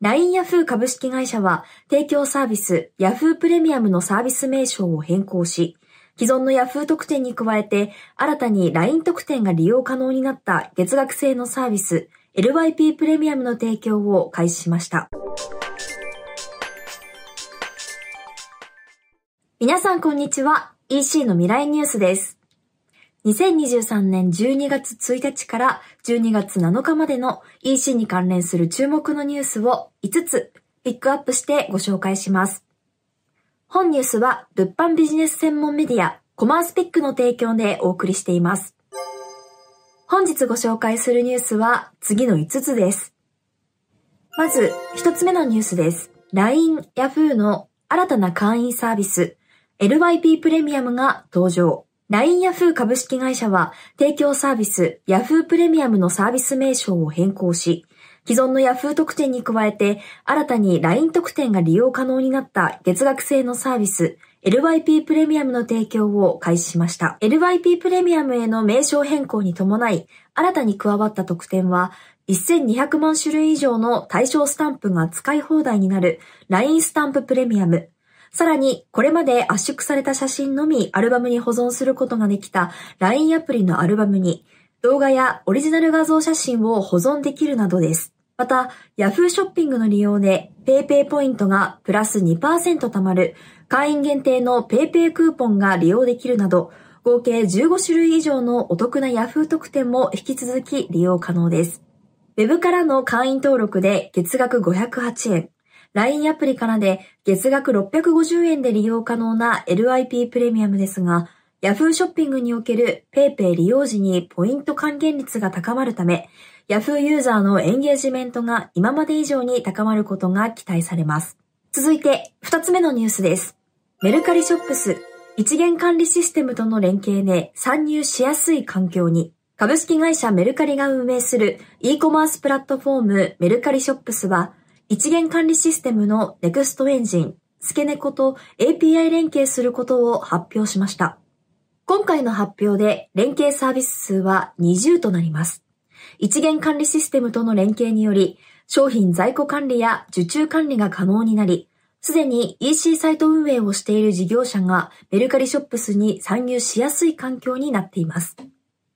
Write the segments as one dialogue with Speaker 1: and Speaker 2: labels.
Speaker 1: LINE ヤフー株式会社は提供サービス Yahoo プレミアムのサービス名称を変更し、既存の Yahoo 特典に加えて新たに LINE 特典が利用可能になった月額制のサービス LYP プレミアムの提供を開始しました。皆さんこんにちは。EC の未来ニュースです。2023年12月1日から12月7日までの EC に関連する注目のニュースを5つピックアップしてご紹介します。本ニュースは物販ビジネス専門メディアコマースピックの提供でお送りしています。本日ご紹介するニュースは次の5つです。まず、1つ目のニュースです。LINE、Yahoo の新たな会員サービス LYP プレミアムが登場。LINE ヤフー株式会社は提供サービス Yahoo プレミアムのサービス名称を変更し、既存の Yahoo 特典に加えて新たに LINE 特典が利用可能になった月額制のサービス LYP プレミアムの提供を開始しました。LYP プレミアムへの名称変更に伴い、新たに加わった特典は、1200万種類以上の対象スタンプが使い放題になる LINE スタンププレミアム、さらに、これまで圧縮された写真のみアルバムに保存することができた LINE アプリのアルバムに、動画やオリジナル画像写真を保存できるなどです。また、Yahoo ショッピングの利用で PayPay ポイントがプラス2%貯まる会員限定の PayPay クーポンが利用できるなど、合計15種類以上のお得な Yahoo 特典も引き続き利用可能です。Web からの会員登録で月額508円、LINE アプリからで月額650円で利用可能な LIP プレミアムですが、Yahoo ショッピングにおける PayPay 利用時にポイント還元率が高まるため、Yahoo ユーザーのエンゲージメントが今まで以上に高まることが期待されます。続いて、二つ目のニュースです。メルカリショップス一元管理システムとの連携で参入しやすい環境に、株式会社メルカリが運営する e コマースプラットフォームメルカリショップスは、一元管理システムの NEXT エンジン、スケネコと API 連携することを発表しました。今回の発表で連携サービス数は20となります。一元管理システムとの連携により、商品在庫管理や受注管理が可能になり、すでに EC サイト運営をしている事業者がメルカリショップスに参入しやすい環境になっています。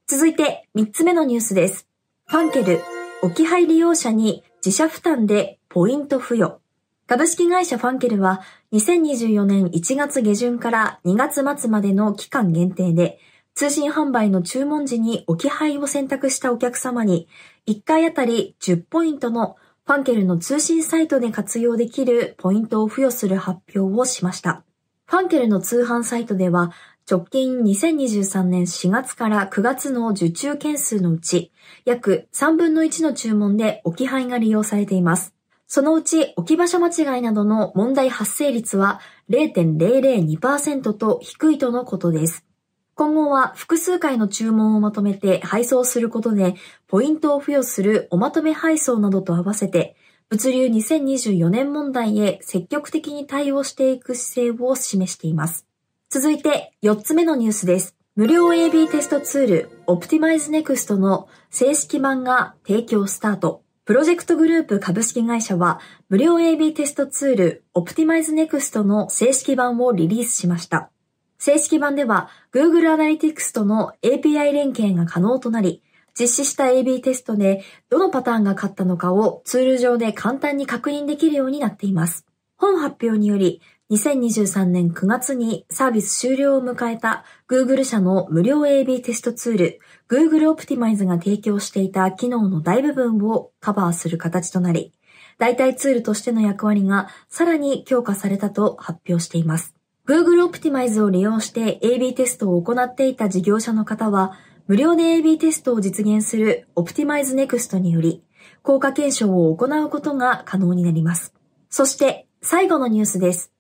Speaker 1: 続いて3つ目のニュースです。ファンケル、置き配利用者に自社負担でポイント付与。株式会社ファンケルは2024年1月下旬から2月末までの期間限定で通信販売の注文時に置き配を選択したお客様に1回あたり10ポイントのファンケルの通信サイトで活用できるポイントを付与する発表をしました。ファンケルの通販サイトでは直近2023年4月から9月の受注件数のうち、約3分の1の注文で置き配が利用されています。そのうち置き場所間違いなどの問題発生率は0.002%と低いとのことです。今後は複数回の注文をまとめて配送することで、ポイントを付与するおまとめ配送などと合わせて、物流2024年問題へ積極的に対応していく姿勢を示しています。続いて4つ目のニュースです。無料 AB テストツール Optimize Next の正式版が提供スタート。プロジェクトグループ株式会社は無料 AB テストツール Optimize Next の正式版をリリースしました。正式版では Google Analytics との API 連携が可能となり、実施した AB テストでどのパターンが勝ったのかをツール上で簡単に確認できるようになっています。本発表により2023年9月にサービス終了を迎えた Google 社の無料 AB テストツール Google Optimize が提供していた機能の大部分をカバーする形となり、代替ツールとしての役割がさらに強化されたと発表しています。Google Optimize を利用して AB テストを行っていた事業者の方は、無料で AB テストを実現する Optimize Next により、効果検証を行うことが可能になります。そして最後のニュースです。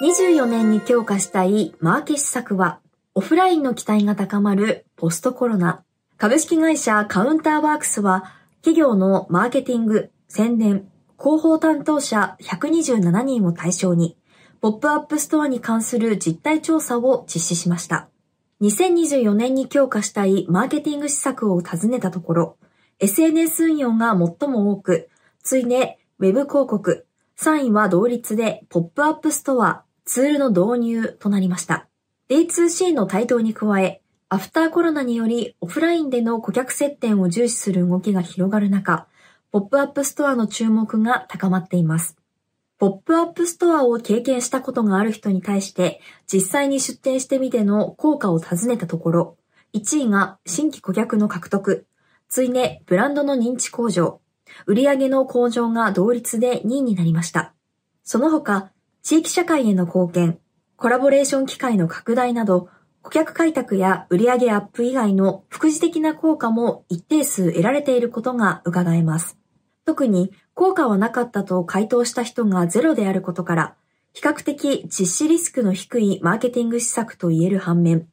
Speaker 1: 24年に強化したいマーケ施策は、オフラインの期待が高まるポストコロナ。株式会社カウンターワークスは、企業のマーケティング、宣伝、広報担当者127人を対象に、ポップアップストアに関する実態調査を実施しました。2024年に強化したいマーケティング施策を尋ねたところ、SNS 運用が最も多く、ついでウェブ広告、3位は同率でポップアップストア、ツールの導入となりました。D2C の台頭に加え、アフターコロナによりオフラインでの顧客接点を重視する動きが広がる中、ポップアップストアの注目が高まっています。ポップアップストアを経験したことがある人に対して実際に出店してみての効果を尋ねたところ、1位が新規顧客の獲得、ついでブランドの認知向上、売上の向上が同率で2位になりました。その他、地域社会への貢献、コラボレーション機会の拡大など、顧客開拓や売上アップ以外の副次的な効果も一定数得られていることが伺えます。特に効果はなかったと回答した人がゼロであることから、比較的実施リスクの低いマーケティング施策と言える反面、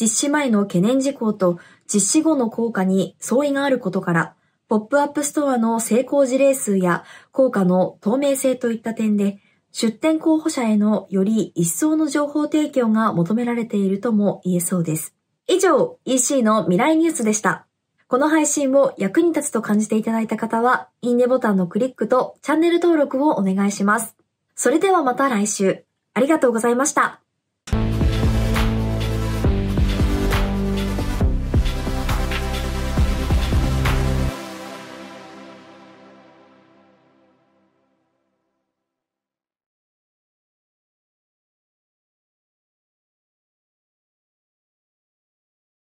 Speaker 1: 実施前の懸念事項と実施後の効果に相違があることから、ポップアップストアの成功事例数や効果の透明性といった点で、出展候補者へのより一層の情報提供が求められているとも言えそうです。以上、EC の未来ニュースでした。この配信を役に立つと感じていただいた方は、いいねボタンのクリックとチャンネル登録をお願いします。それではまた来週。ありがとうございました。